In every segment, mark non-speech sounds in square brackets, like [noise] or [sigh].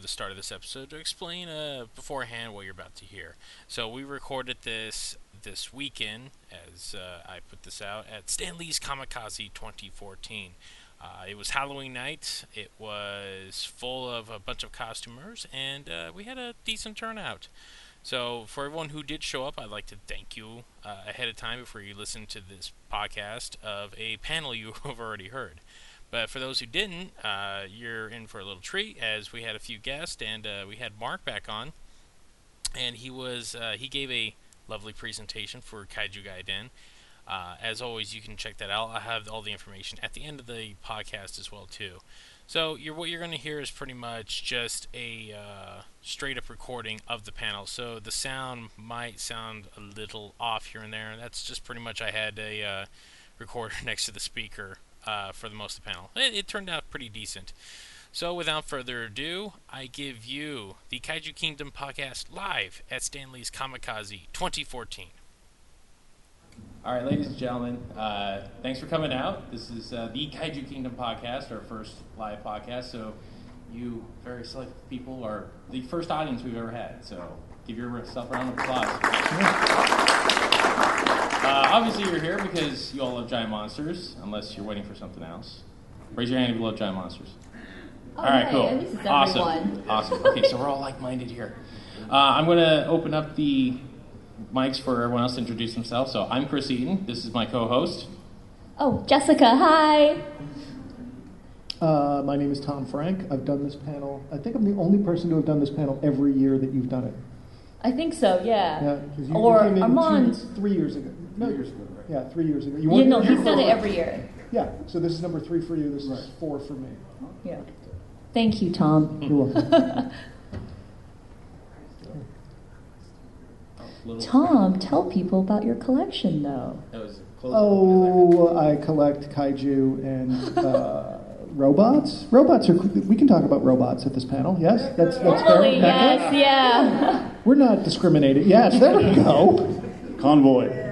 The start of this episode to explain uh, beforehand what you're about to hear. So we recorded this this weekend, as uh, I put this out at Stan Lee's Comikaze 2014. Uh, it was Halloween night. It was full of a bunch of costumers, and uh, we had a decent turnout. So, for everyone who did show up, I'd like to thank you uh, ahead of time before you listen to this podcast of a panel you [laughs] have already heard. But for those who didn't, uh, you're in for a little treat as we had a few guests and uh, we had Mark back on, and he was uh, he gave a lovely presentation for Kaiju Gaiden. Uh, as always, you can check that out. I have all the information at the end of the podcast as well too. So you're, what you're going to hear is pretty much just a uh, straight up recording of the panel. So the sound might sound a little off here and there. That's just pretty much I had a uh, recorder [laughs] next to the speaker uh, for the most of the panel. It, it turned out pretty decent. So without further ado, I give you the Kaiju Kingdom podcast live at Stan Lee's Comikaze 2014. All right, ladies and gentlemen, uh, thanks for coming out. This is uh, the Kaiju Kingdom podcast, our first live podcast. So, you very select people are the first audience we've ever had. So, give yourself a round of applause. [laughs] Uh, obviously, you're here because you all love giant monsters, unless you're waiting for something else. Raise your hand if you love giant monsters. Oh, all right, hey, cool. at least it's awesome. Awesome. Okay, so we're all like-minded here. Uh, I'm going to open up the mics for everyone else to introduce themselves. So I'm Chris Eaton. This is my co-host. Oh, Jessica, hi. Uh, my name is Tom Franck. I've done this panel. I think I'm the only person to have done this panel every year that you've done it. I think so, yeah. Yeah, 'cause you, or you came in Armand. two, three years ago. No, years ago, right? Yeah, three years ago. You You weren't- know, you he's done it every year. Yeah, so this is number three for you. This is four for me. Yeah. Thank you, Tom. You're welcome. [laughs] Tom, tell people about your collection, though. That was close. oh, I collect kaiju and uh, [laughs] robots. Robots are. We can talk about robots at this panel. Yes, that's that's fair. Yes, yeah. We're not discriminating. Yes, there we go. Convoy.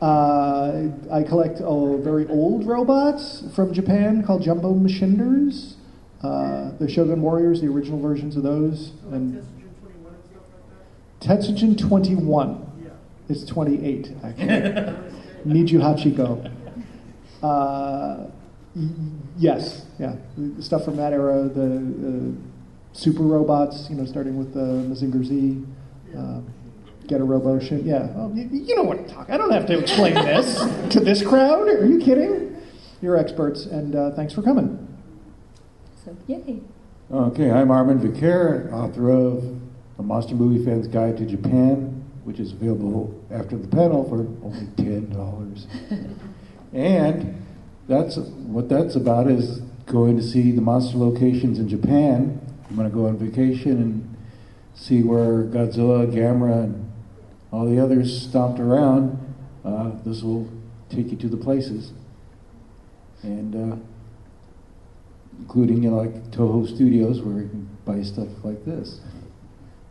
Uh, I collect very old robots from Japan called Jumbo Machinders. Uh, the Shogun Warriors, the original versions of those. And Tetsujin 21. It's 28, actually. Niju Hachiko. Uh, yes, yeah. Stuff from that era, the uh, super robots, you know, starting with the Mazinger Z. Uh, Get a Roboshin. Yeah, well, you, you know what I'm talking. I don't have to explain this [laughs] to this crowd. Are you kidding? You're experts, and uh, thanks for coming. So, yay. Okay, I'm Armand Vaquer, author of The Monster Movie Fan's Guide to Japan, which is available after the panel for only $10. and that's what that's about is going to see the monster locations in Japan. I'm going to go on vacation and see where Godzilla, Gamera, and all the others stomped around. Uh, this will take you to the places. And uh, including you know, like Toho Studios, where you can buy stuff like this.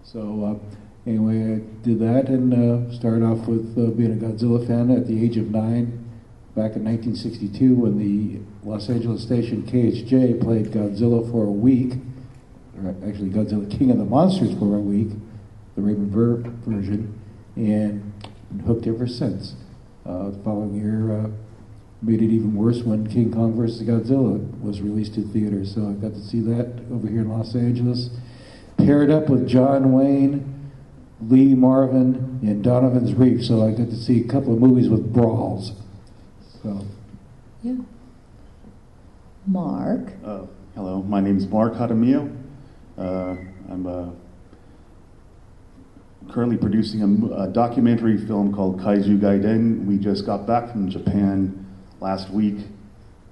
So uh, anyway, I did that and uh, started off with uh, being a Godzilla fan at the age of nine, back in 1962 when the Los Angeles station KHJ played Godzilla for a week, or actually Godzilla King of the Monsters for a week, the Raymond Burr version, and hooked ever since. Uh, the following year, uh, made it even worse when King Kong vs. Godzilla was released in theaters. So I got to see that over here in Los Angeles. Paired up with John Wayne, Lee Marvin, and Donovan's Reef. So I got to see a couple of movies with brawls. So Yeah. Mark. Uh, hello, my name is Mark Jaramillo. Uh, I'm uh, currently producing a documentary film called Kaiju Gaiden. We just got back from Japan last week,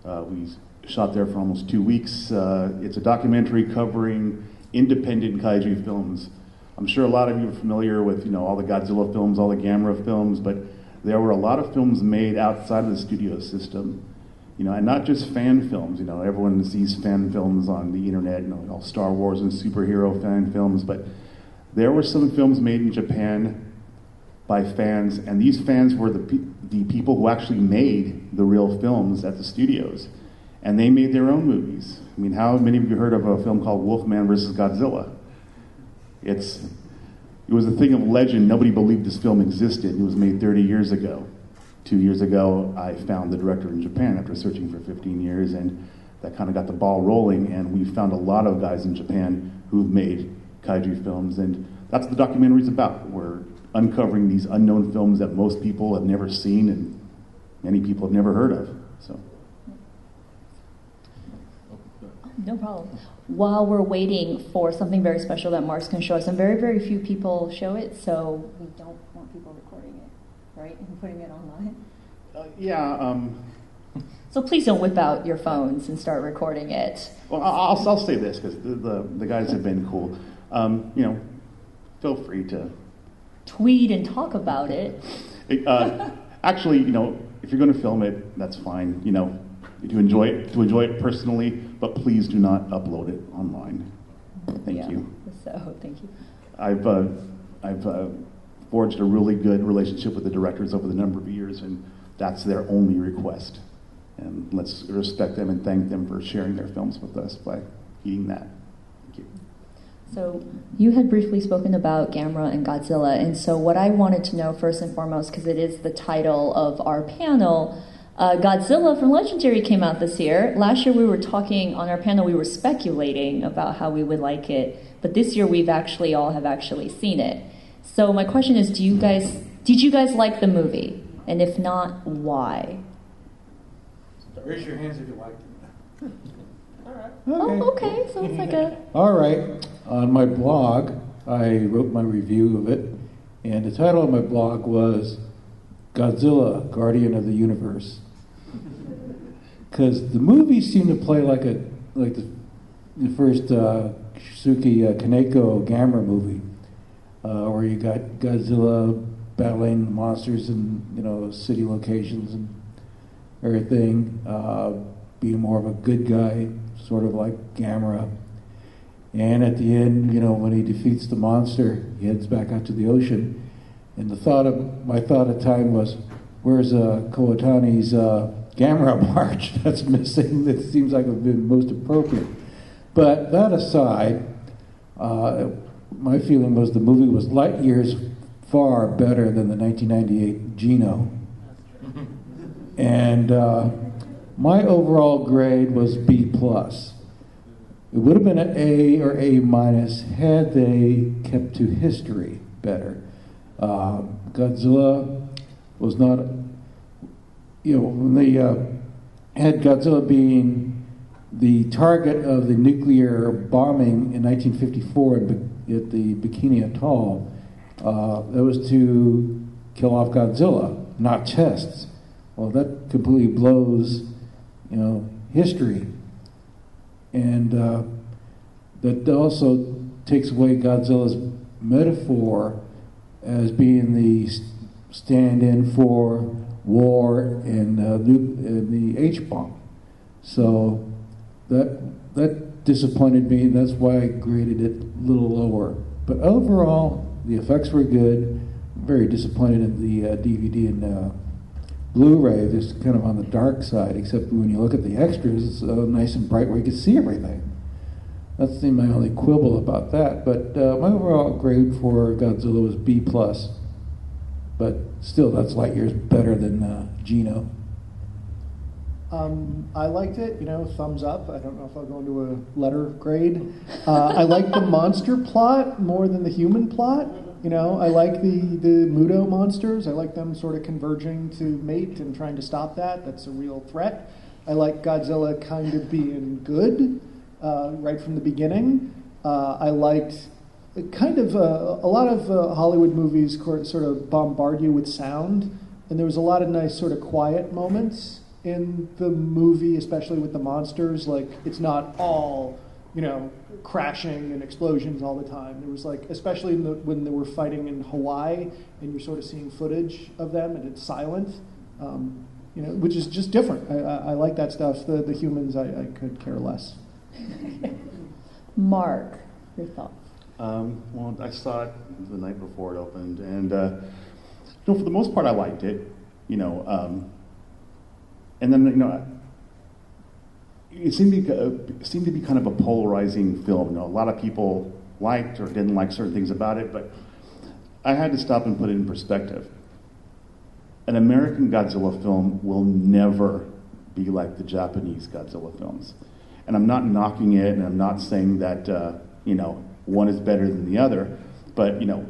Uh, we shot there for almost two weeks. Uh, it's a documentary covering independent kaiju films. I'm sure a lot of you are familiar with you know all the Godzilla films, all the Gamera films, but there were a lot of films made outside of the studio system. You know, and not just fan films. You know, everyone sees fan films on the internet. You know, all Star Wars and superhero fan films, but there were some films made in Japan by fans, and these fans were the the people who actually made the real films at the studios, and they made their own movies. I mean, how many of you heard of a film called Wolfman versus Godzilla? It's it was a thing of legend. Nobody believed this film existed. It was made 30 years ago. Two years ago, I found the director in Japan after searching for 15 years, and that kind of got the ball rolling. And we found a lot of guys in Japan who've made kaiju films, and that's what the documentary's about. We're uncovering these unknown films that most people have never seen and many people have never heard of. So. No problem. While we're waiting for something very special that Marks can show us, and very, very few people show it, so we don't want people recording it, right, and putting it online. Uh, yeah. Um, So please don't whip out your phones and start recording it. well, I'll, I'll, I'll say this because the, the, the, guys have been cool. Um, you know, feel free to tweet and talk about it. Uh, actually, you know, if you're going to film it, that's fine. You know, to enjoy it, to enjoy it personally, but please do not upload it online. Thank yeah. you. So, thank you. I've uh, I've uh, forged a really good relationship with the directors over the number of years, and that's their only request. And let's respect them and thank them for sharing their films with us by heeding that. Thank you. So you had briefly spoken about Gamera and Godzilla, and so what I wanted to know first and foremost, because it is the title of our panel, uh, Godzilla from Legendary came out this year. Last year we were talking on our panel, we were speculating about how we would like it, but this year we've actually all have actually seen it. So my question is, do you guys did you guys like the movie? And if not, why? Raise your hands if you liked it. [laughs] Oh, okay. So it's like a All right. On my blog, I wrote my review of it, and the title of my blog was Godzilla, Guardian of the Universe. [laughs] Because the movie seemed to play like a like the, the first uh, Shusuke uh, Kaneko Gamera movie, uh, where you got Godzilla battling monsters in you know city locations and everything, uh, being more of a good guy, sort of like Gamera. And at the end, you know, when he defeats the monster, he heads back out to the ocean. And the thought of my thought at the time was, where's uh, Kow Otani's uh, Gamera [laughs] march that's missing? That seems like it would be most appropriate. But that aside, uh, my feeling was the movie was light years far better than the 1998 Gino. And uh, my overall grade was B plus. It would have been an A or A minus had they kept to history better. Uh, Godzilla was not, you know, when they uh, had Godzilla being the target of the nuclear bombing in 1954 at, the Bikini Atoll, uh, that was to kill off Godzilla, not tests. Well, that completely blows, you know, history. And uh, that also takes away Godzilla's metaphor as being the stand in for war and, uh, the H bomb. So that, that disappointed me, and that's why I graded it a little lower. But overall, the effects were good. Very disappointed in the uh, DVD and uh, Blu-ray. It's kind of on the dark side, except when you look at the extras, it's uh, nice and bright where you can see everything. That's the, my only quibble about that. But uh, my overall grade for Godzilla was B plus. But still, that's light years better than uh, Gino. Um, I liked it, you know, thumbs up. I don't know if I'll go into a letter grade. Uh, I like the monster plot more than the human plot. You know, I like the, the Muto monsters. I like them sort of converging to mate and trying to stop that. That's a real threat. I like Godzilla kind of being good uh, right from the beginning. Uh, I liked kind of uh, a lot of uh, Hollywood movies sort of bombard you with sound, and there was a lot of nice sort of quiet moments in the movie, especially with the monsters. Like it's not all you know crashing and explosions all the time. There was like, especially the, when they were fighting in Hawaii, and you're sort of seeing footage of them, and it's silent. Um, you know, which is just different. I, I, I like that stuff. The, the humans, I, I could care less. Mark, your thoughts? Um, well, I saw it the night before it opened, and uh, you know, for the most part, I liked it. You know, um, and then you know, it seemed to be, uh, seemed to be kind of a polarizing film. You know, a lot of people liked or didn't like certain things about it, but I had to stop and put it in perspective. An American Godzilla film will never be like the Japanese Godzilla films. And I'm not knocking it, and I'm not saying that uh, you know one is better than the other, but you know,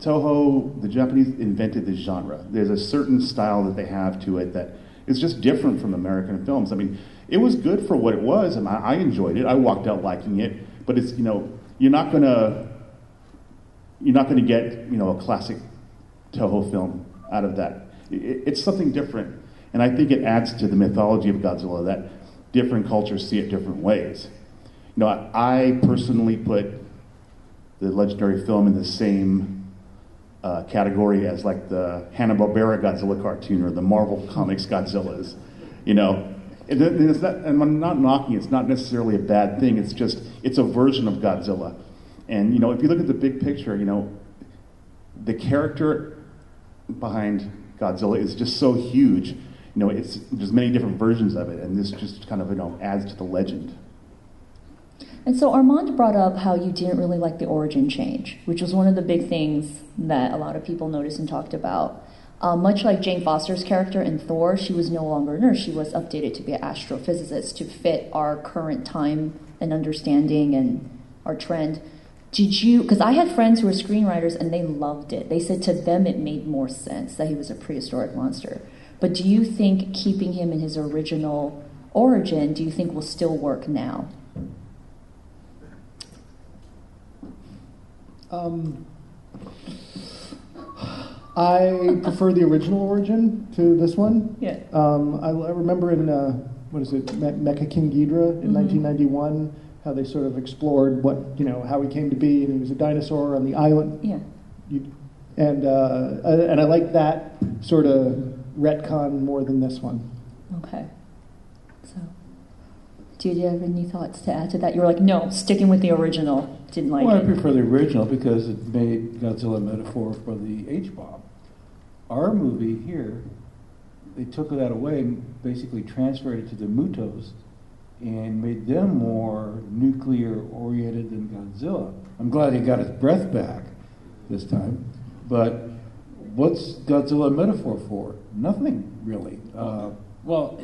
Toho, the Japanese invented this genre. There's a certain style that they have to it that is just different from American films. I mean, it was good for what it was, and I, I enjoyed it. I walked out liking it, but it's you know, you're not gonna you're not gonna get you know a classic Toho film out of that. It, it's something different, and I think it adds to the mythology of Godzilla that different cultures see it different ways. You know, I, I personally put the legendary film in the same uh, category as like the Hanna Barbera Godzilla cartoon or the Marvel Comics Godzillas. You know, and, not, and I'm not knocking. It's not necessarily a bad thing. It's just it's a version of Godzilla. And you know, if you look at the big picture, you know, the character behind Godzilla is just so huge. You know, it's there's many different versions of it, and this just kind of you know adds to the legend. And so Armand brought up how you didn't really like the origin change, which was one of the big things that a lot of people noticed and talked about. Uh, much like Jane Foster's character in Thor, she was no longer a nurse. She was updated to be an astrophysicist to fit our current time and understanding and our trend. Did you, because I had friends who were screenwriters and they loved it. They said to them it made more sense that he was a prehistoric monster. But do you think keeping him in his original origin, do you think will still work now? Um, I prefer the original origin to this one. Yeah. Um, I, I, remember in, uh, what is it, Me- Mecha King Ghidorah in mm-hmm. 1991, how they sort of explored what, you know, how he came to be, and he was a dinosaur on the island. Yeah. You, and, uh, and I like that sort of retcon more than this one. Okay. So, do you have any thoughts to add to that? You were like, no, sticking with the original. Didn't like it. well, it. I prefer the original because it made Godzilla a metaphor for the H bomb. Our movie here, they took that away and basically transferred it to the Mutos and made them more nuclear oriented than Godzilla. I'm glad he got his breath back this time, but what's Godzilla metaphor for? Nothing really. Uh, well,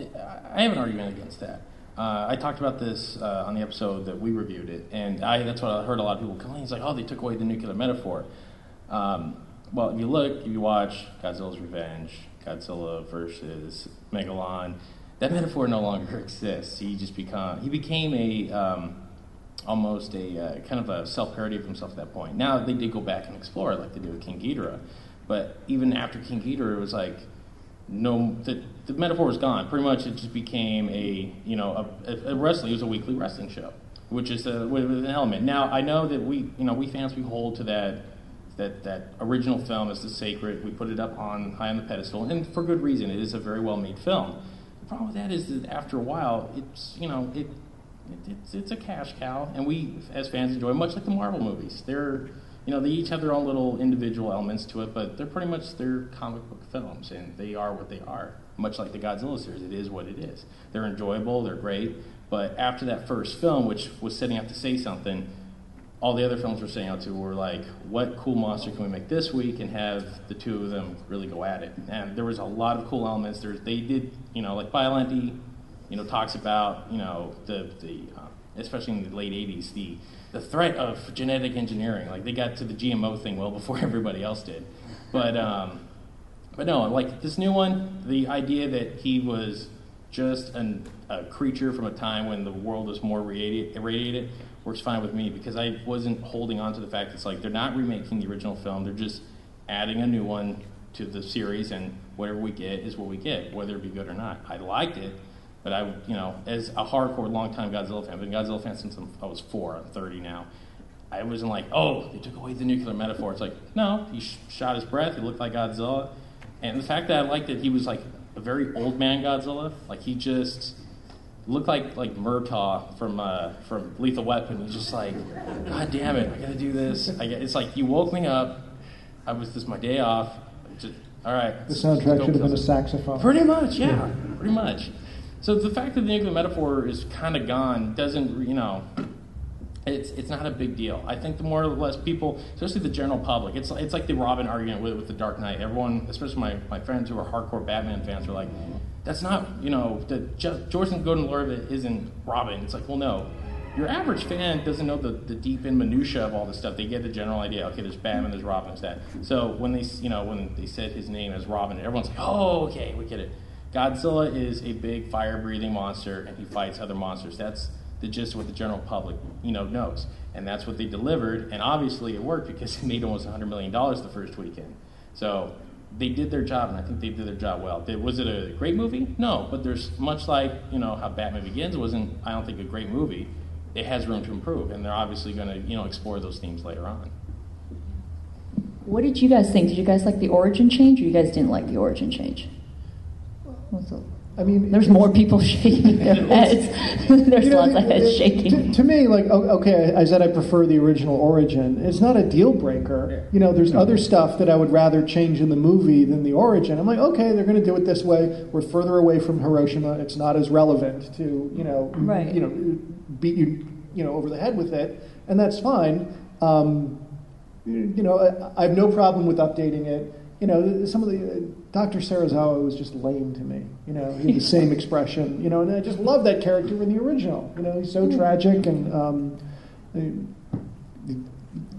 I have an argument against that. Uh, I talked about this uh, on the episode that we reviewed it, and I, that's what I heard a lot of people complain. It's like, oh, they took away the nuclear metaphor. Um, well, if you look, if you watch Godzilla's Revenge, Godzilla versus Megalon, that metaphor no longer [laughs] exists. He just become he became a um, almost a uh, kind of a self parody of himself at that point. Now they did go back and explore like they did with King Ghidorah, but even after King Ghidorah, it was like no the, the metaphor was gone. Pretty much, it just became a you know a, a wrestling. It was a weekly wrestling show, which is a, with, with an element. Now I know that we you know we fans we hold to that that that original film is the sacred. We put it up on high on the pedestal, and for good reason. It is a very well made film. The problem with that is that after a while, it's you know it, it it's it's a cash cow, and we as fans enjoy much like the Marvel movies. They're you know they each have their own little individual elements to it, but they're pretty much they're comic book films, and they are what they are. Much like the Godzilla series, it is what it is. They're enjoyable, they're great, but after that first film, which was setting out to say something all the other films we're setting out to were like, what cool monster can we make this week and have the two of them really go at it? And there was a lot of cool elements. There's, they did, you know, like Biollante, you know, talks about, you know, the, the uh, especially in the late 80s, the, the threat of genetic engineering. Like they got to the GMO thing well before [laughs] everybody else did. But, um, but no, like this new one, the idea that he was just an, a creature from a time when the world was more irradiated, irradiated works fine with me because I wasn't holding on to the fact that it's like they're not remaking the original film, they're just adding a new one to the series, and whatever we get is what we get, whether it be good or not. I liked it, but I, you know, as a hardcore, long-time Godzilla fan, I've been Godzilla fan since I was four. I'm 30 now. I wasn't like, oh, they took away the nuclear metaphor. It's like, no, he sh- shot his breath. He looked like Godzilla, and the fact that I liked that he was like a very old man Godzilla, like he just looked like like Murtaugh from uh, from Lethal Weapon. He's just like, God damn it, I gotta do this. I get, it's like you woke me up. I was this my day off. Just, all right. The soundtrack should have been a saxophone. Pretty much, yeah, pretty much. So the fact that the nuclear metaphor is kind of gone doesn't, you know, it's it's not a big deal. I think the more or less people, especially the general public, it's it's like the Robin argument with, with the Dark Knight. Everyone, especially my, my friends who are hardcore Batman fans, are like, that's not you know the Joseph Gordon-Levitt isn't Robin. It's like, well, no. Your average fan doesn't know the, the deep in minutia of all this stuff. They get the general idea. Okay, there's Batman, there's Robin, there's that. So when they you know when they said his name as Robin, everyone's like, oh, okay, we get it. Godzilla is a big fire-breathing monster, and he fights other monsters. That's the gist of what the general public, you know, knows. And that's what they delivered. And obviously it worked because [laughs] it made almost $100 million the first weekend. So they did their job, and I think they did their job well. Was it a great movie? No, but there's much like you know how Batman Begins wasn't. I don't think a great movie. It has room to improve, and they're obviously going to you know explore those themes later on. What did you guys think? Did you guys like the origin change, or you guys didn't like the origin change? I mean, there's more people [laughs] shaking their heads. [laughs] there's you know, lots of heads shaking. To, to, me, like, okay, I said I prefer the original origin. It's not a deal breaker. You know, there's other stuff that I would rather change in the movie than the origin. I'm like, okay, they're going to do it this way. We're further away from Hiroshima. It's not as relevant to, you know, right. you know, beat you, you know, over the head with it, and that's fine. Um, you know, I, I have no problem with updating it you know, some of the uh, Dr. Serizawa was just lame to me. You know, he had the same [laughs] expression. You know, and I just love that character in the original. You know, he's so mm. tragic and. Um,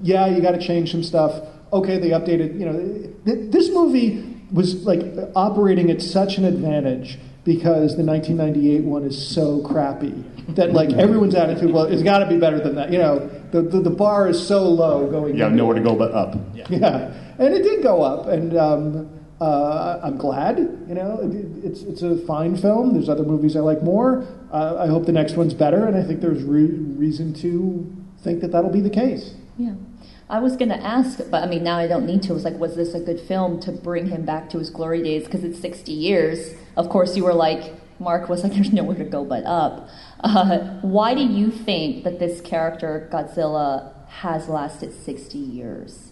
yeah, you got to change some stuff. Okay, they updated. You know, this movie was like operating at such an advantage because the 1998 one is so crappy that like everyone's attitude, well, it's got to be better than that. You know, the, the, the bar is so low going. You have nowhere to go but up. Yeah. yeah and it did go up, and um, uh, I'm glad. You know, it, it's it's a fine film. There's other movies I like more. Uh, I hope the next one's better, and I think there's re- reason to think that that'll be the case. Yeah. I was going to ask, but I mean, now I don't need to. I was like, was this a good film to bring him back to his glory days? Because it's 60 years. Of course, you were like, Mark was like, [laughs] there's nowhere to go but up. Uh, why do you think that this character, Godzilla, has lasted 60 years?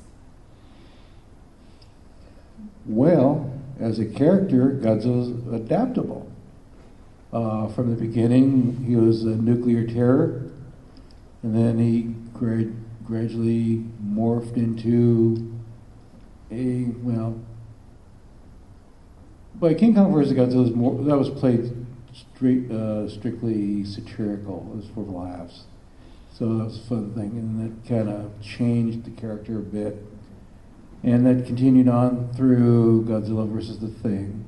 Well, as a character, Godzilla's adaptable. Uh, from the beginning, he was a nuclear terror, and then he gra- gradually morphed into a well. By King Kong vs. Godzilla, was more, that was played uh, strictly satirical. It was for laughs, so that was a fun thing, and that kind of changed the character a bit and that continued on through Godzilla versus the Thing,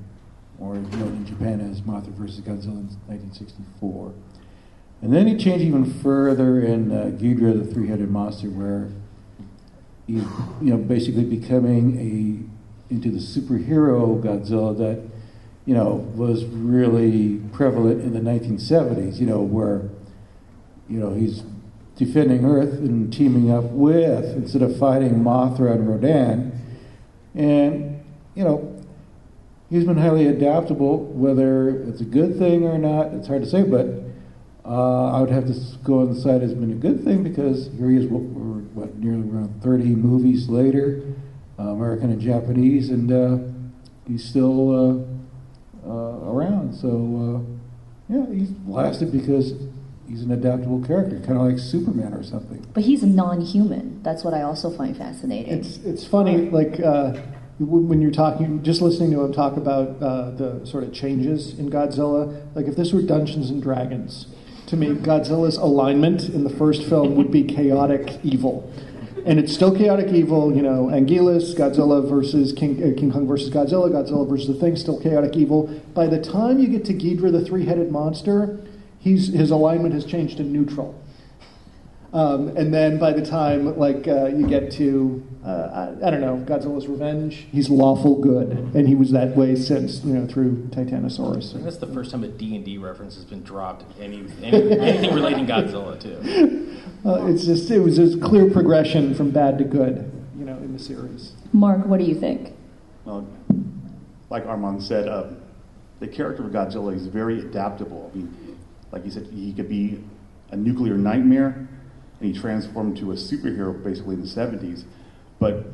or known in Japan as Mothra versus Godzilla in 1964. And then he changed even further in uh, Ghidorah, the three-headed monster, where he's you know basically becoming a into the superhero Godzilla that you know was really prevalent in the 1970s. You know where you know he's defending Earth and teaming up with, instead of fighting Mothra and Rodan. And, you know, he's been highly adaptable, whether it's a good thing or not, it's hard to say, but uh, I would have to go on the side it's been a good thing because here he is, what, what nearly around 30 movies later, uh, American and Japanese, and uh, he's still uh, uh, around. So, uh, yeah, he's lasted because he's an adaptable character, kind of like Superman or something. But he's a non-human. That's what I also find fascinating. It's it's funny, like uh, when you're talking, just listening to him talk about uh, the sort of changes in Godzilla. Like if this were Dungeons and Dragons, to me, Godzilla's alignment in the first film would be chaotic evil. And it's still chaotic evil, you know. Anguirus, Godzilla versus King, uh, King Kong versus Godzilla, Godzilla versus the Thing, still chaotic evil. By the time you get to Ghidorah, the three-headed monster, he's, his alignment has changed to neutral. Um, and then by the time like uh, you get to uh, I, I, don't know Godzilla's Revenge, he's lawful good, and he was that way since you know through Titanosaurus. And that's the first time a D and D reference has been dropped. Any, any anything relating Godzilla too. [laughs] Uh, it's just it was a clear progression from bad to good, you know, in the series. Mark, what do you think? Well, like Armand said, uh, the character of Godzilla is very adaptable. I mean, like you said, he could be a nuclear nightmare and he transformed to a superhero basically in the 70s. But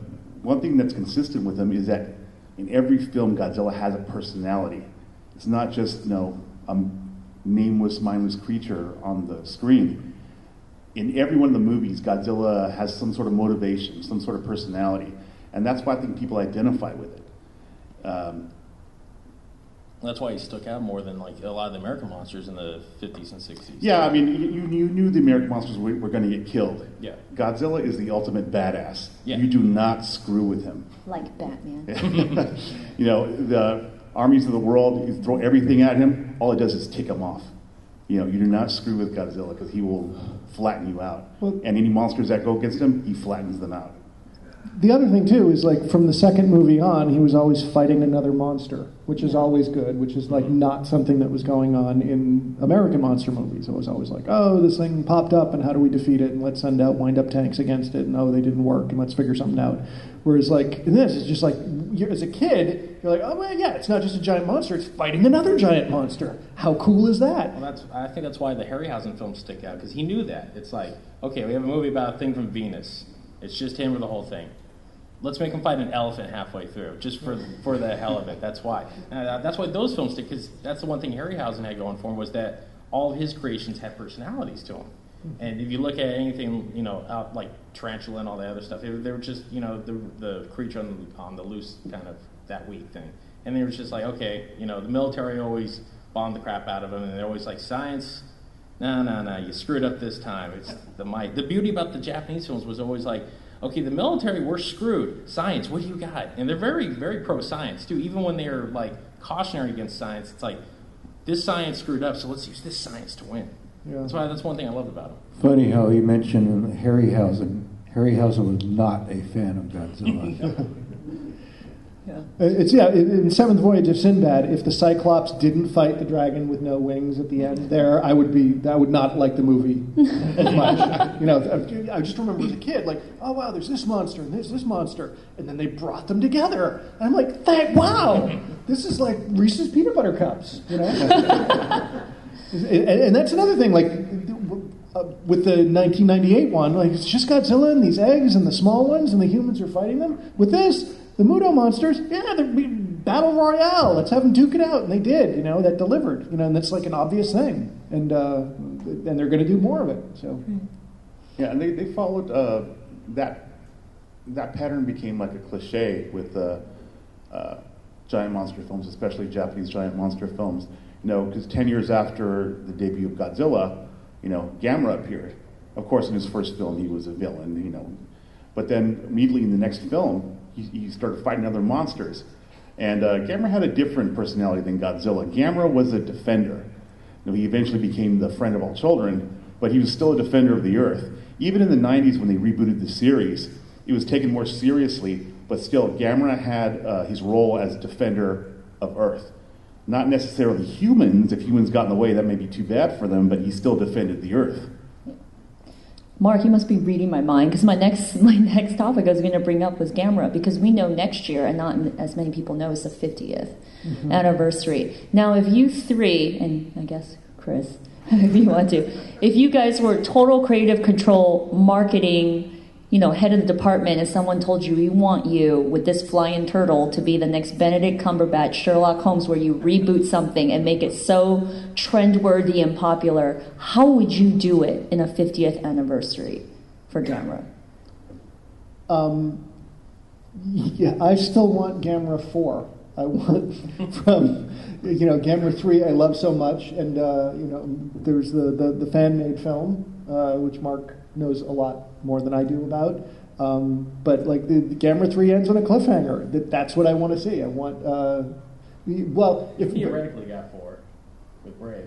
one thing that's consistent with him is that in every film, Godzilla has a personality. It's not just, you know, a nameless, mindless creature on the screen. In every one of the movies, Godzilla has some sort of motivation, some sort of personality. And that's why I think people identify with it. Um, that's why he stuck out more than like a lot of the American monsters in the 50s and 60s. Yeah, I mean, you, you knew the American monsters were, were going to get killed. Yeah. Godzilla is the ultimate badass. Yeah. You do not screw with him. Like Batman. [laughs] you know, the armies of the world, you throw everything at him, all it does is tick him off. You know, you do not screw with Godzilla because he will flatten you out. Well, and any monsters that go against him, he flattens them out the other thing too is like from the second movie on, he was always fighting another monster, which is always good, which is like mm-hmm. not something that was going on in American monster movies. It was always like, oh, this thing popped up, and how do we defeat it? And let's send out wind up tanks against it, and oh, they didn't work, and let's figure something out. Whereas like in this, it's just like as a kid, you're like, oh well, yeah, it's not just a giant monster; it's fighting another giant monster. How cool is that? Well, that's I think that's why the Harryhausen films stick out because he knew that. It's like, okay, we have a movie about a thing from Venus. It's just him for the whole thing let's make him fight an elephant halfway through, just for for the hell of it. That's why. Uh, that's why those films stick, because that's the one thing Harryhausen had going for him was that all of his creations had personalities to them. And if you look at anything, you know, out like Tarantula and all the other stuff, they, they were just, you know, the the creature on the, on the loose kind of that weak thing. And they were just like, okay, you know, the military always bombed the crap out of them, and they're always like, science, no, no, no, you screwed up this time. It's the might. The beauty about the Japanese films was always like, okay, the military, we're screwed. Science, what do you got? And they're very, very pro science, too. Even when they're like cautionary against science, it's like, this science screwed up, so let's use this science to win. Yeah. That's why that's one thing I loved about him. Funny how you mentioned Harryhausen. Harryhausen was not a fan of Godzilla. [laughs] Yeah. Uh, it's yeah. In Seventh Voyage of Sinbad, if the Cyclops didn't fight the dragon with no wings at the end, there I would be. I would not like the movie as [laughs] much. you know, I just remember as a kid, like, oh wow, there's this monster and there's this monster, and then they brought them together, and I'm like, thank wow, this is like Reese's peanut butter cups, you know. [laughs] and, and that's another thing, like. Uh, with the 1998 one, like it's just Godzilla and these eggs and the small ones, and the humans are fighting them. With this, the Muto monsters, yeah, they're battle royale. Let's have them duke it out, and they did. You know, that delivered. You know, and that's like an obvious thing, and uh, and they're going to do more of it. So, yeah, and they they followed uh, that that pattern became like a cliche with uh, uh giant monster films, especially Japanese giant monster films. You know, because ten years after the debut of Godzilla, you know, Gamera appeared. Of course, in his first film, he was a villain. You know, but then immediately in the next film, he, he started fighting other monsters. And uh, Gamera had a different personality than Godzilla. Gamera was a defender. You know, he eventually became the friend of all children, but he was still a defender of the Earth. Even in the 90s, when they rebooted the series, it was taken more seriously, but still, Gamera had uh, his role as defender of Earth. Not necessarily humans. If humans got in the way, that may be too bad for them, but he still defended the Earth. Mark, you must be reading my mind because my next [laughs] my next topic I was going to bring up was Gamera because we know next year, and not as many people know, is the 50th mm-hmm. anniversary. Now, if you three, and I guess Chris, [laughs] if you want to, if you guys were total creative control, marketing, you know, head of the department and someone told you we want you with this flying turtle to be the next Benedict Cumberbatch Sherlock Holmes where you reboot something and make it so trendworthy and popular, how would you do it in a 50th anniversary for Gamera? Um, yeah, I still want Gamera 4. I want [laughs] from, you know, Gamera 3 I love so much. And, uh, you know, there's the, the, the fan-made film, uh, which Mark knows a lot more than I do about. Um, but like the, the Gamera three ends on a cliffhanger. That, that's what I want to see. I want. Uh, well, if theoretically got four with Brave.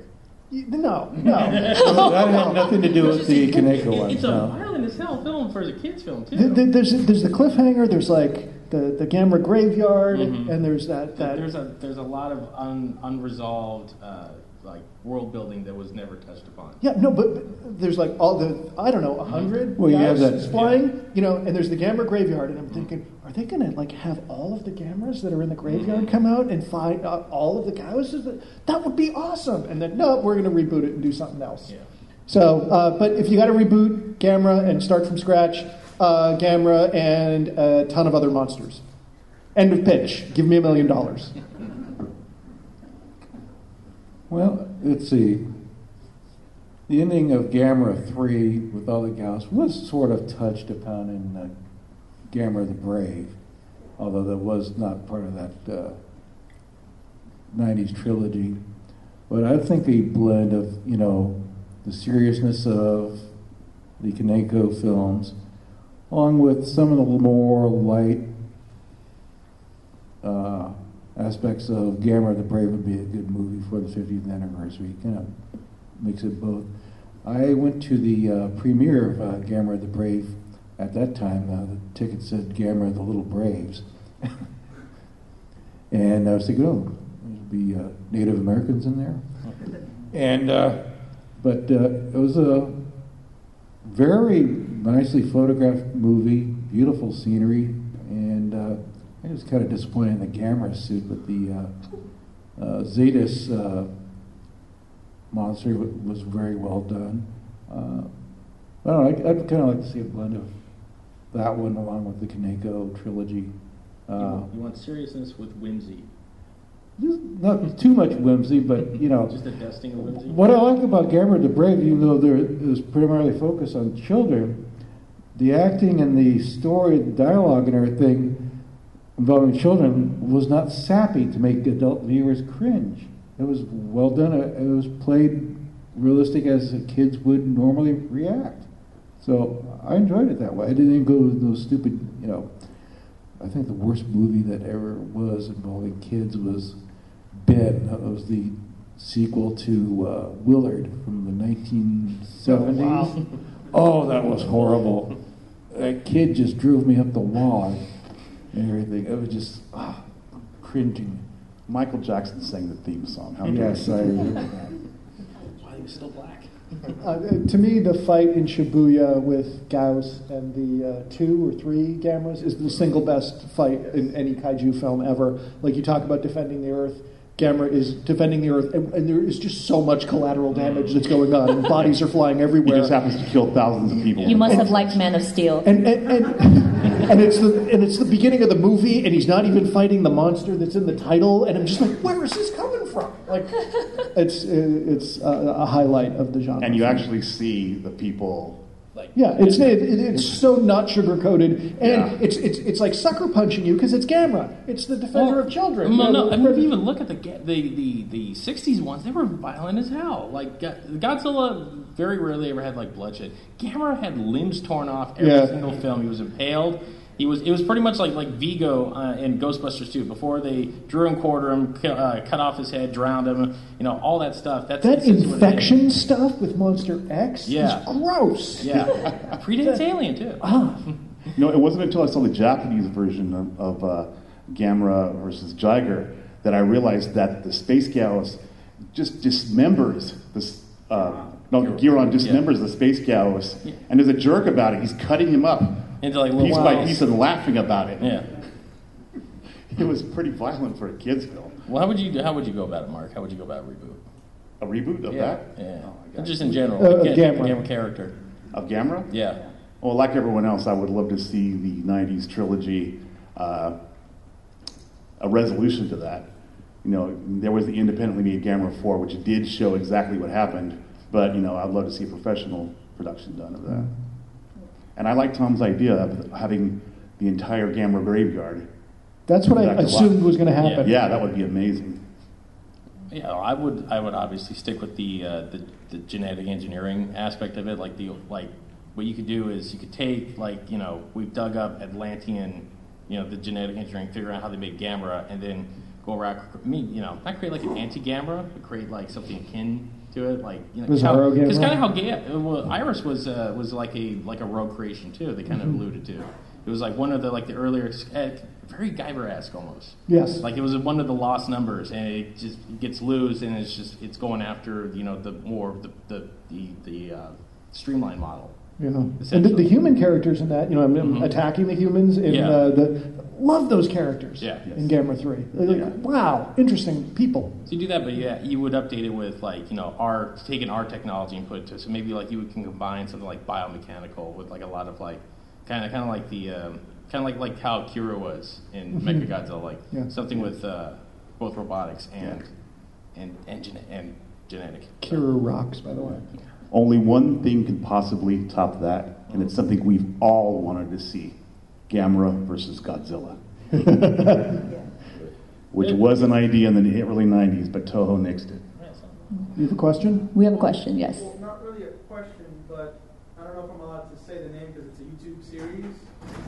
No, no. [laughs] that had nothing to do with the Kaneko one. It's a no. violent as hell film for a kids film too. Th- th- there's there's the cliffhanger. There's like the the Gamera graveyard, Mhm. and there's that that. there's a there's a lot of un, unresolved uh, like world building that was never touched upon. yeah, no, but, but there's like all the I don't know a hundred Well, you have that- guys flying, you know, and there's the Gamera graveyard, and I'm thinking, are they going to like have all of the Gameras that are in the graveyard come out and find uh, all of the Gyaos? That would be awesome. And then no, we're going to reboot it and do something else. Yeah. So, uh, but if you got to reboot Gamera and start from scratch, uh, Gamera and a ton of other monsters. End of pitch. Give me a million dollars. [laughs] Well, let's see. The ending of Gamera 3 with all the Gyaos was sort of touched upon in uh, Gamera the Brave, although that was not part of that uh, 90s trilogy. But I think the blend of, you know, the seriousness of the Kaneko films, along with some of the more light uh, aspects of Gamera the Brave would be a good movie for the 50th anniversary. Kind of makes it both. I went to the uh, premiere of uh, Gamera the Brave at that time. Uh, the ticket said Gamera the Little Braves. [laughs] and I was thinking, oh, there'll be uh, Native Americans in there. And, uh, but uh, it was a very nicely photographed movie, beautiful scenery, and uh, I was kind of disappointed in the Gamera suit, but the uh, uh, Zedus uh, monster w- was very well done. Uh, I don't know, I'd, I'd kind of like to see a blend of that one along with the Kaneko trilogy. you, Uh, want, you want seriousness with whimsy, just not too much whimsy, but you know, just a dusting of whimsy. what I like about Gamera the Brave, even though there is primarily focused on children, the acting and the story, the dialogue and everything involving children was not sappy to make adult viewers cringe. It was well done. It was played realistic as kids would normally react. So I enjoyed it that way. I didn't go with those stupid, you know. I think the worst movie that ever was involving kids was Ben. That was the sequel to uh, Willard from the 1970s. Wow. Oh, that was horrible. That kid just drove me up the wall and everything. It was just ah, cringing. Michael Jackson sang the theme song. How Yes, I remember that. While he was still black. Uh, to me, the fight in Shibuya with Gyaos and the uh, two or three Gammas is the single best fight in any kaiju film ever. Like you talk about defending the Earth, Gamera is defending the Earth, and, and there is just so much collateral damage that's going on, and bodies are flying [laughs] everywhere. He just happens to kill thousands of people. You must have liked Man of Steel. and and, and, and it's the and it's the beginning of the movie, and he's not even fighting the monster that's in the title, and I'm just like, where is this coming from? Like, [laughs] it's it's a, a highlight of the genre. and you actually see the people like Yeah, it's it, it- it's so not sugar coated, and Yeah. it's it's it's like sucker punching you because it's Gamera. It's the defender of children. No, no. I mean, if you even look at the the the the '60s ones, they were violent as hell. Like Godzilla, very rarely ever had like bloodshed. Gamera had limbs torn off every Yeah. single film. He was impaled. He was. It was pretty much like like Vigo uh, in Ghostbusters 2. Before they drew and quarter him, uh, cut off his head, drowned him. You know all that stuff. That's that that's what it is. infection stuff with Monster X Yeah. is gross. Yeah, [laughs] predates Alien too. Ah, You know, it wasn't until I saw the Japanese version of, of uh, Gamera versus Jiger that I realized that the Space Gyaos just dismembers this. Uh, no, Guiron dismembers the Space Gyaos, and there's a jerk about it. He's cutting him up Into like little piece by walls. piece and laughing about it. Yeah. [laughs] It was pretty violent for a kids' film. Well, how would you how would you go about it, Mark? How would you go about a reboot? A reboot of yeah, that? yeah. Oh. Just in general, Uh, like, of get- Gamera. Gamera character. Of Gamera? Yeah. Well, like everyone else, I would love to see the '90s trilogy uh, a resolution to that. You know, there was the independently made Gamera 4, which did show exactly what happened, but you know, I'd love to see a professional production done of that. And I like Tom's idea of having the entire Gamera graveyard. that's what I assumed was going to happen. Yeah, that would be amazing. Yeah, I would. I would obviously stick with the, uh, the the genetic engineering aspect of it. Like the like, what you could do is you could take like you know we've dug up Atlantean, you know the genetic engineering, figure out how they made Gamera, and then go around. I mean, you know, not create like an anti-Gamera, but create like something akin to it, like you know, Gamera? Because kind of how Ga- well, Iris was uh, was like a like a rogue creation too. They kind Mm-hmm. of alluded to. It was like one of the like the earlier, uh, very Guyver-esque almost. Yes. Like it was one of the lost numbers, and it just gets loose, and it's just it's going after you know the more the the the, the uh, streamline model. You know, and the, the human characters in that, you know, I'm, Mhm. attacking the humans in Yeah. uh, the love those characters Yeah. in Gamera Three. Like, Yeah. Wow, interesting people. So you do that, but yeah, you would update it with like you know our taking our technology and put it to so maybe like you can combine something like biomechanical with like a lot of like kind of kind of like the um, kind of like like how Kiryu was in Mechagodzilla, like Yeah. something with uh, both robotics and and and, gene- and genetic. Kiryu rocks, by the way. Only one thing can possibly top that, and it's something we've all wanted to see Gamera versus Godzilla. [laughs] Which was an idea in the early 90s, but Toho nixed it. Mm-hmm. You have a question? We have a question, yes. Well, not really a question, but I don't know if I'm allowed to say the name because it's a YouTube series.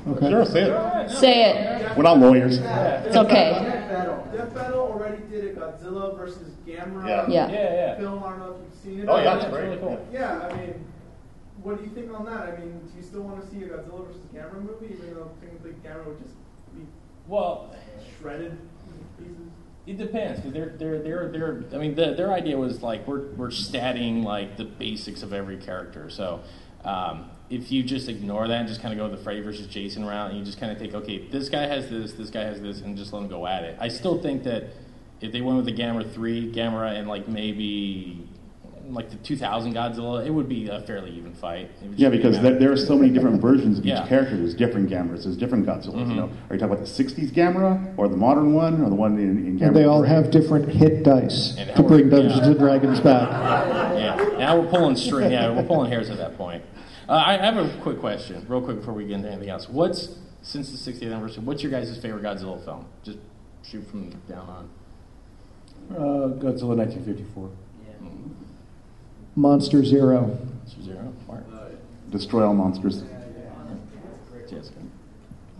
Okay. Sure, say it. Say it. We're not lawyers. It's okay. Death Battle. Death Battle already did a Godzilla versus Gamera Yeah. Yeah. yeah. film. I don't know if you've seen it. Oh, yeah, that's it's great. really cool. Yeah, I mean, what do you think on that? I mean, do you still want to see a Godzilla versus Gamera movie, even though technically Gamera would just be Well, shredded pieces? It depends because they're they're they're they're. I mean, the, their idea was like we're we're statting like the basics of every character. So um, if you just ignore that and just kind of go the Freddy versus Jason route, and you just kind of take okay, this guy has this, this guy has this, and just let them go at it. I still think that if they went with the Gamera three, Gamera, and like maybe like the 2000 Godzilla, it would be a fairly even fight. Yeah, just be because there, there are so many different versions of each Yeah. Mm-hmm. character. There's different Gameras, there's different Godzillas. You know, are you talking about the '60s Gamera, or the modern one, or the one in, in Gamera? And they all have different hit dice And to how bring Dungeons yeah. and Dragons back. [laughs] Yeah, now we're pulling string. Yeah, we're pulling hairs at that point. Uh, I I have a quick question, real quick before we get into anything else. What's since the 60th anniversary? What's your guys' favorite Godzilla film? Just shoot from down on. Uh, Godzilla 1954. Monster Zero. Monster Zero. Mark. Destroy all monsters. Jessica.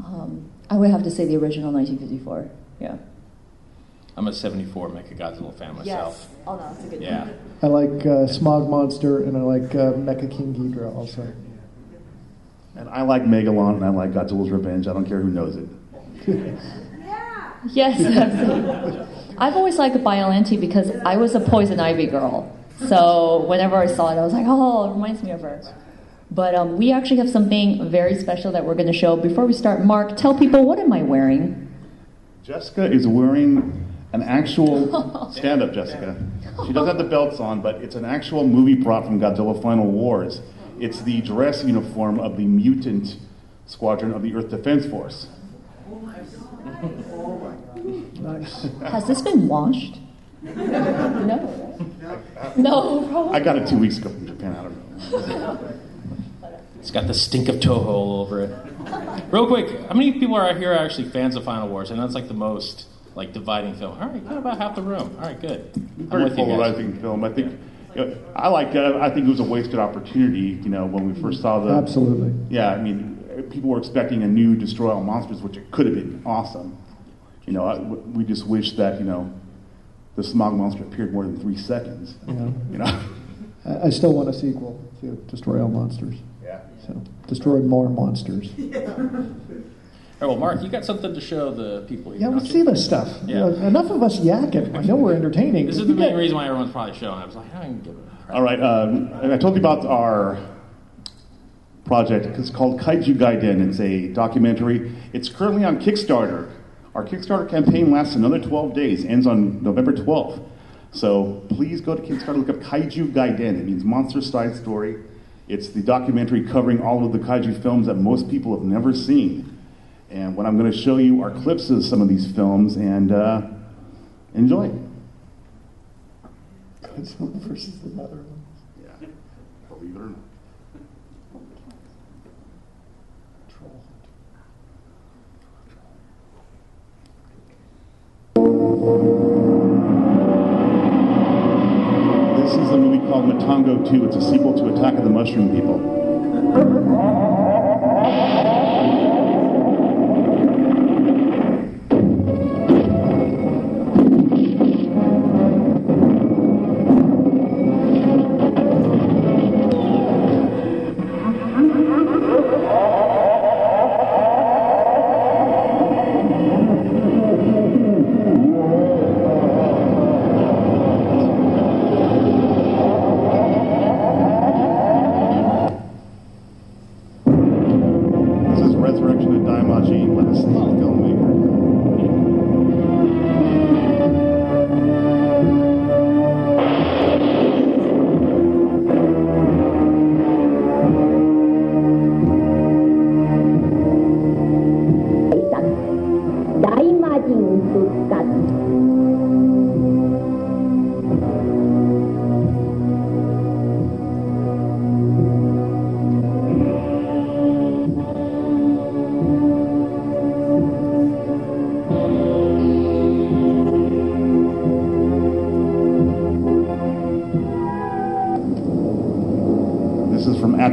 Um, I would have to say the original 1954. Yeah. I'm a 74 Mecha Godzilla fan myself. Oh, no, that's a good Yeah. I like uh, Smog Monster and I like uh, Mecha King Ghidorah also. And I like Megalon, and I like Godzilla's Revenge. I don't care who knows it. [laughs] yeah. Yes. I've always liked Biollante because I was a Poison Ivy girl. So whenever I saw it, I was like, oh, it reminds me of her. But um, we actually have something very special that we're going to show. Before we start, Mark, tell people what am I wearing? Jessica is wearing an actual [laughs] stand up Jessica. She does have the belts on, but it's an actual movie prop from Godzilla Final Wars. It's the dress uniform of the mutant squadron of the Earth Defense Force. Nice. Has this been washed? [laughs] no. Right? No, probably. I got it two weeks ago from Japan. I don't know. [laughs] It's got the stink of Toho all over it. Real quick, how many people are out here are actually fans of Final Wars? And that's like the most like dividing film. All right, got about half the room. All right, good. I'm Very with you polarizing film. I think. You know, I like. I think it was a wasted opportunity. You know, when we first saw the. Absolutely. Yeah, I mean, people were expecting a new Destroy All Monsters, which it could have been awesome. You know, I, we just wish that you know, the Smog Monster appeared more than three seconds. Yeah. You know. I, I still want a sequel to Destroy All Monsters. Yeah. So, destroy more monsters. [laughs] Yeah. All right, well, Mark, you got something to show the people here. Yeah, don't let's see this stuff. Yeah. You know, enough of us yakking. I know we're entertaining. This is the main get- reason why everyone's probably showing. I was like, I don't even give it a crap. All right. Um, and I told you about our project. It's called Kaiju Gaiden. It's a documentary. It's currently on Kickstarter. Our Kickstarter campaign lasts another 12 days. Ends on November 12th. So please go to Kickstarter. Look up Kaiju Gaiden. It means monster side story. It's the documentary covering all of the kaiju films that most people have never seen. And what I'm going to show you are clips of some of these films and uh, enjoy. Godzilla versus the Netherlands. Yeah. Believe it or not. Matango 2. It's a sequel to Attack of the Mushroom People.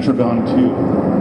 Atragon 2.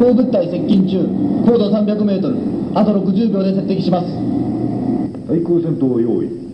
飛行物体接近中高度300メートルあと60秒で接敵します。対空戦闘用意。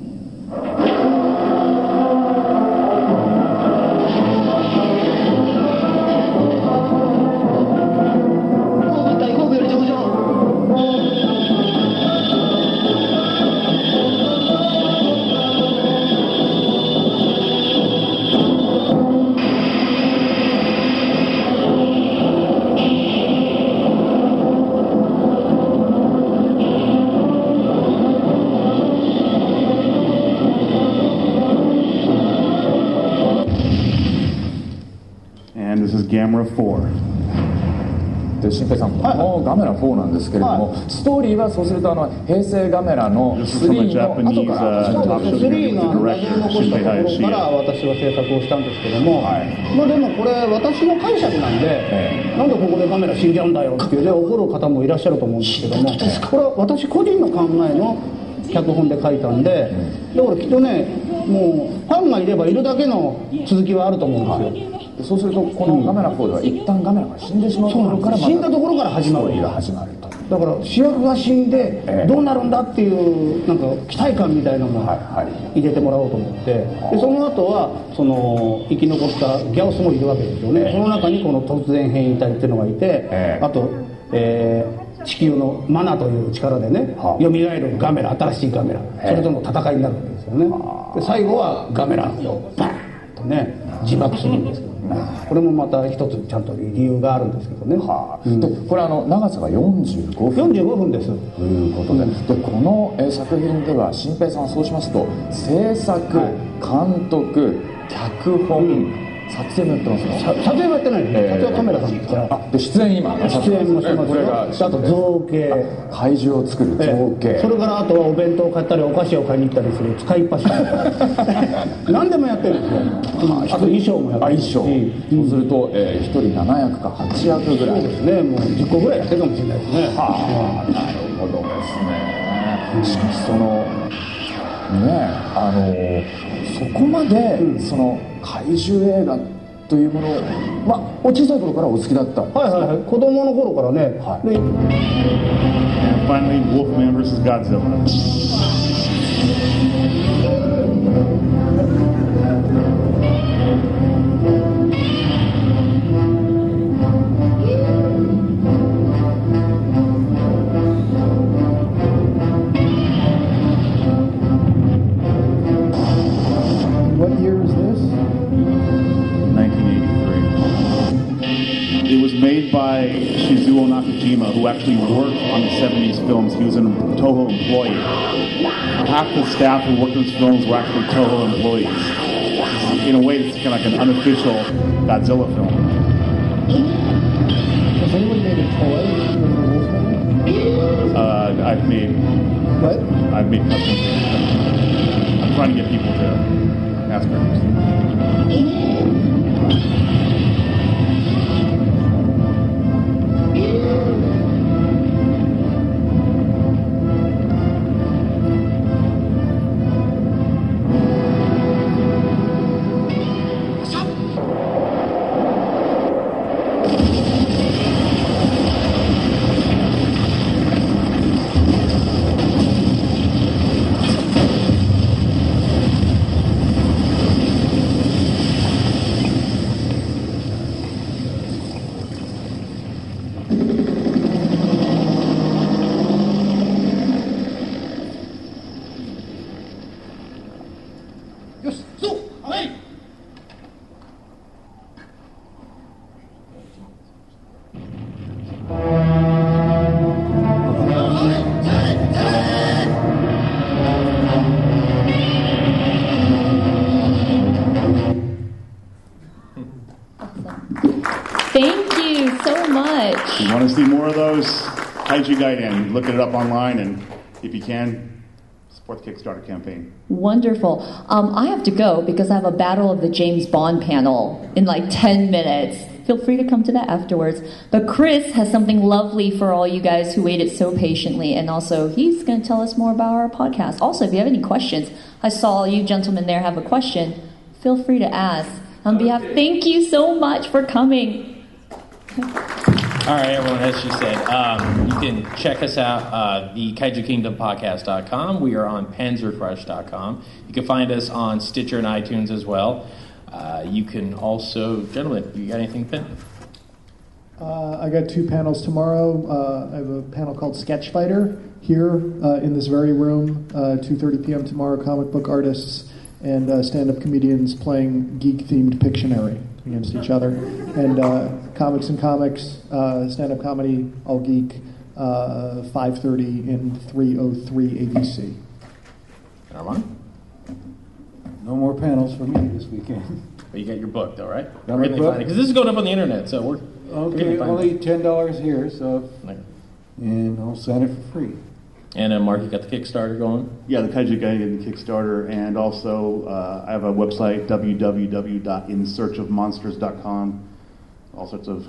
で新平さん、このガメラ4なんですけれども、ストーリーはそうするとあの平成ガメラの This is from a 3の後から始 uh, ま talk る show 3 with が the ラジオ残したところか.ら私は制作をしたんですけども、はい。まあでもこれ私の解釈なんで、えなんでここでカメラ死んじゃうんだよっていうね怒る方もいらっしゃると思うんですけどもこれは私個人の考えの脚本で書いたんでだからきっとねもうファンがいればいるだけの続きはあると思うんですよ、でそうするとこのガメラ4では一旦ガメラが死んでしまうところから死んだところから始まるが始まるとだから主役が死んでええどうなるんだっていうなんか期待感みたいなのも入れてもらおうと思って。でその後はその生き残ったギャオスもいるわけですよね。その中にこの突然変異体っていうのがいてええ。あと、えー地球のマナという力でねはあ。蘇るガメラ新しいガメラそれとの戦いになるわけですよね。で最後はガメラをバーンとね自爆するんですけど。ねこれもまた一つちゃんと理由があるんですけどね。はあ。うん。でこれあの長さが45分。45分です。ということで,、でこのえー作品では新平さんはそうしますと制作、監督脚本、撮影もやってますねさ撮影はやってない撮影はカメラさんですから。あで出演今？出演もしてますよ。これがあと造形。怪獣を作る造形、ええそれからあとはお弁当を買ったりお菓子を買いに行ったりする使いっ走り [laughs] 何でもやってるんですよ、うんあと衣装もやってる。しそうすると、えー、1人7役か8役ぐらい。そうですね。もう10個ぐらいやってるかもしれないですね。はあなるほどですね。しかしそのねあのそこまで、その怪獣映画というものをまあお小さい頃からお好きだったはいはいはい子供の頃からね、はいで And finally, Wolfman vs. Godzilla. Who actually worked on the 70s films. He was a Toho employee. Half the staff who worked on these films were actually Toho employees. In a way, it's kind of like an unofficial Godzilla film. Has anyone made a toy? Uh, I've made What? I've made custom things. I'm trying to get people to ask questions. See more of those? Kaiju Gaiden. Look it up online, and if you can, support the Kickstarter campaign. Wonderful. Um, I have to go because I have a Battle of the James Bond panel in like 10 minutes. Feel free to come to that afterwards. But Chris has something lovely for all you guys who waited so patiently, and also he's going to tell us more about our podcast. Also, if you have any questions, I saw you gentlemen there have a question. Feel free to ask. On behalf, thank you so much for coming. All right, everyone, as she said, um, you can check us out, uh, the Kaiju Kingdom Podcast.com. We are on panzercrush.com. You can find us on Stitcher and iTunes as well. Uh, you can also, gentlemen, you got anything pinned? Uh, I got two panels tomorrow. Uh, I have a panel called Sketch Fighter here uh, in this very room, uh, 2:30 p.m. tomorrow. Comic book artists and uh, stand-up comedians playing geek-themed Pictionary against each other, and uh, comics and comics, uh, stand-up comedy, all geek. Uh, 5:30 in 303 ABC. Armand? No more panels for me this weekend. But you got your book, though, right? Got my Where can they book. Because this is going up on the internet, so we're. where can they Okay, only ten dollars here, so Like- and I'll sign it for free. And uh, Mark, you got the Kickstarter going? Yeah, the Kaiju Gaiden the Kickstarter, and also uh, I have a website www.insearchofmonsters.com. All sorts of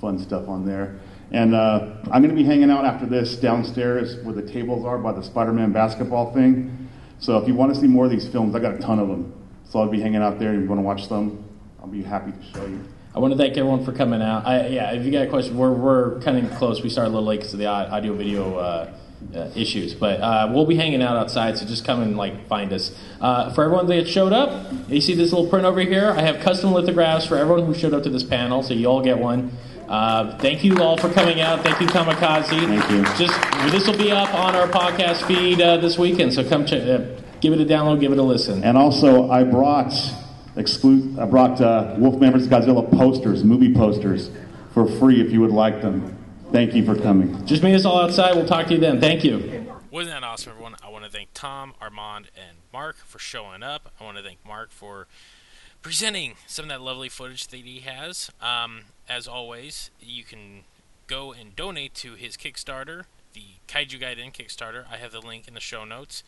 fun stuff on there. And uh, I'm going to be hanging out after this downstairs where the tables are by the Spider-Man basketball thing. So if you want to see more of these films, I got a ton of them. So I'll be hanging out there. and you want to watch them, I'll be happy to show you. I want to thank everyone for coming out. I, yeah, if you got a question, we're, we're kind of close. We started a little late because of the audio video uh, uh, issues, but uh, we'll be hanging out outside. So just come and like find us. Uh, for everyone that showed up, you see this little print over here. I have custom lithographs for everyone who showed up to this panel, so you all get one. Uh, thank you all for coming out. Thank you, Comikaze. Thank you. Just this will be up on our podcast feed uh, this weekend, so come check. Uh, give it a download. Give it a listen. And also, I brought exclu- I brought uh, Wolfman vs. Godzilla posters, movie posters, for free if you would like them. Thank you for coming. Just meet us all outside. We'll talk to you then. Thank you. Wasn't that awesome, everyone? I want to thank Tom, Armand, and Mark for showing up. I want to thank Mark for presenting some of that lovely footage that he has. Um, as always, you can go and donate to his Kickstarter, the Kaiju Gaiden Kickstarter. I have the link in the show notes.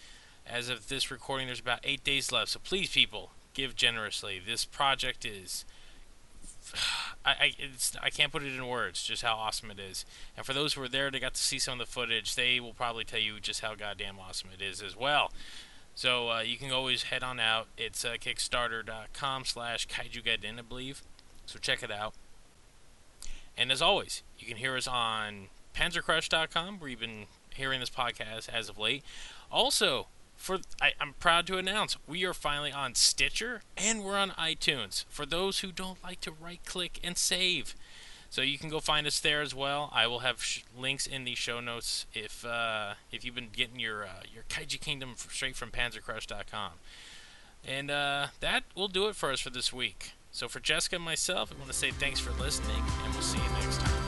As of this recording, there's about eight days left, so please, people, give generously. This project is I, I, it's, I can't put it in words just how awesome it is. And for those who were there, they got to see some of the footage. They will probably tell you just how goddamn awesome it is as well. So uh, you can always head on out. It's uh, Kickstarter.com slash Kaiju Gaiden, I believe. So check it out. And as always, you can hear us on PanzerCrush.com, where you've been hearing this podcast as of late. Also, for I, I'm proud to announce we are finally on Stitcher and we're on iTunes. For those who don't like to right click and save, so you can go find us there as well. I will have sh- links in the show notes if uh, if you've been getting your uh, your Kaiju Kingdom straight from PanzerCrush.com. And uh, that will do it for us for this week. So for Jessica and myself, I want to say thanks for listening, and we'll see you next time.